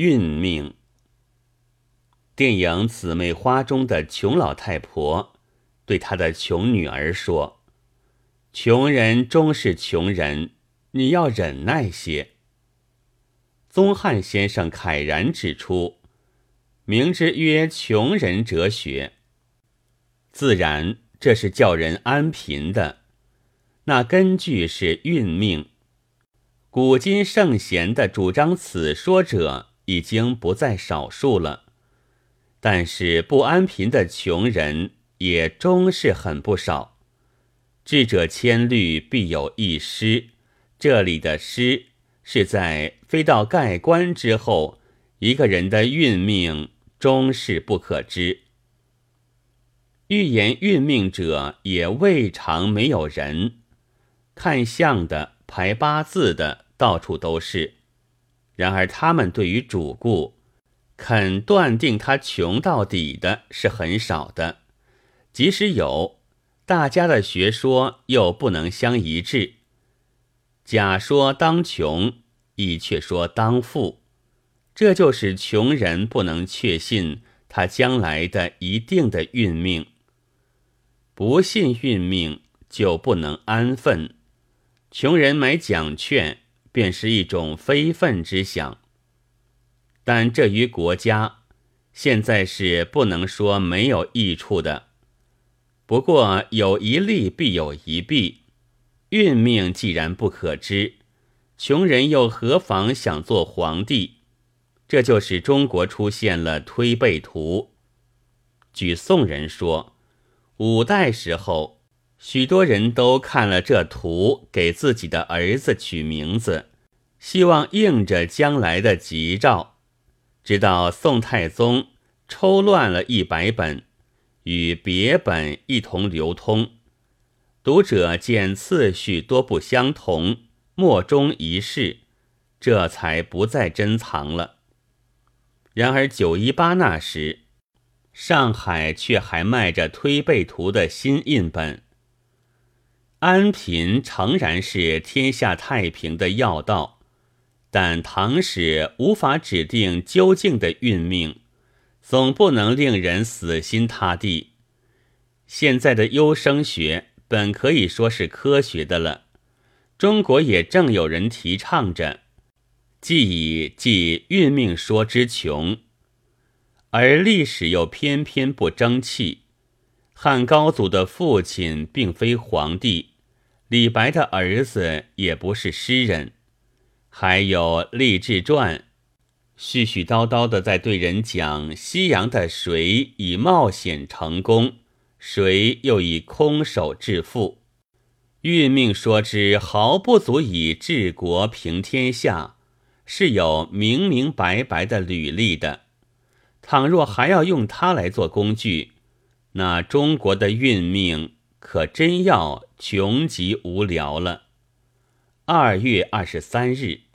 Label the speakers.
Speaker 1: 运命。电影《姊妹花》中的穷老太婆对她的穷女儿说：“穷人终是穷人，你要忍耐些。”宗汉先生慨然指出：“明之曰穷人哲学，自然这是叫人安贫的。那根据是运命。古今圣贤的主张此说者已经不在少数了，但是不安贫的穷人也终是很不少。智者千虑，必有一失。这里的失。是在飞到盖棺之后，一个人的运命终是不可知。预言运命者也未尝没有人，看相的、排八字的，到处都是。然而他们对于主顾，肯断定他穷到底的是很少的。即使有，大家的学说又不能相一致。假说当穷。亦却说当富，这就是穷人不能确信他将来的一定的运命。不信运命，就不能安分。穷人买奖券，便是一种非分之想。但这于国家，现在是不能说没有益处的。不过有一利必有一弊，运命既然不可知。穷人又何妨想做皇帝？这就是中国出现了推背图。据宋人说，五代时候，许多人都看了这图，给自己的儿子取名字，希望应着将来的吉兆。直到宋太宗抽乱了一百本，与别本一同流通，读者见次序多不相同。莫衷一是，这才不再珍藏了。然而九一八那时，上海却还卖着推背图的新印本。安贫诚然是天下太平的要道，但唐史无法指定究竟的运命，总不能令人死心塌地。现在的优生学本可以说是科学的了。中国也正有人提倡着，既以即运命说之穷，而历史又偏偏不争气。汉高祖的父亲并非皇帝，李白的儿子也不是诗人，还有励志传，絮絮叨叨的在对人讲西洋的谁以冒险成功，谁又以空手致富。运命说之毫不足以治国平天下，是有明明白白的履历的。倘若还要用它来做工具，那中国的运命可真要穷极无聊了。二月二十三日。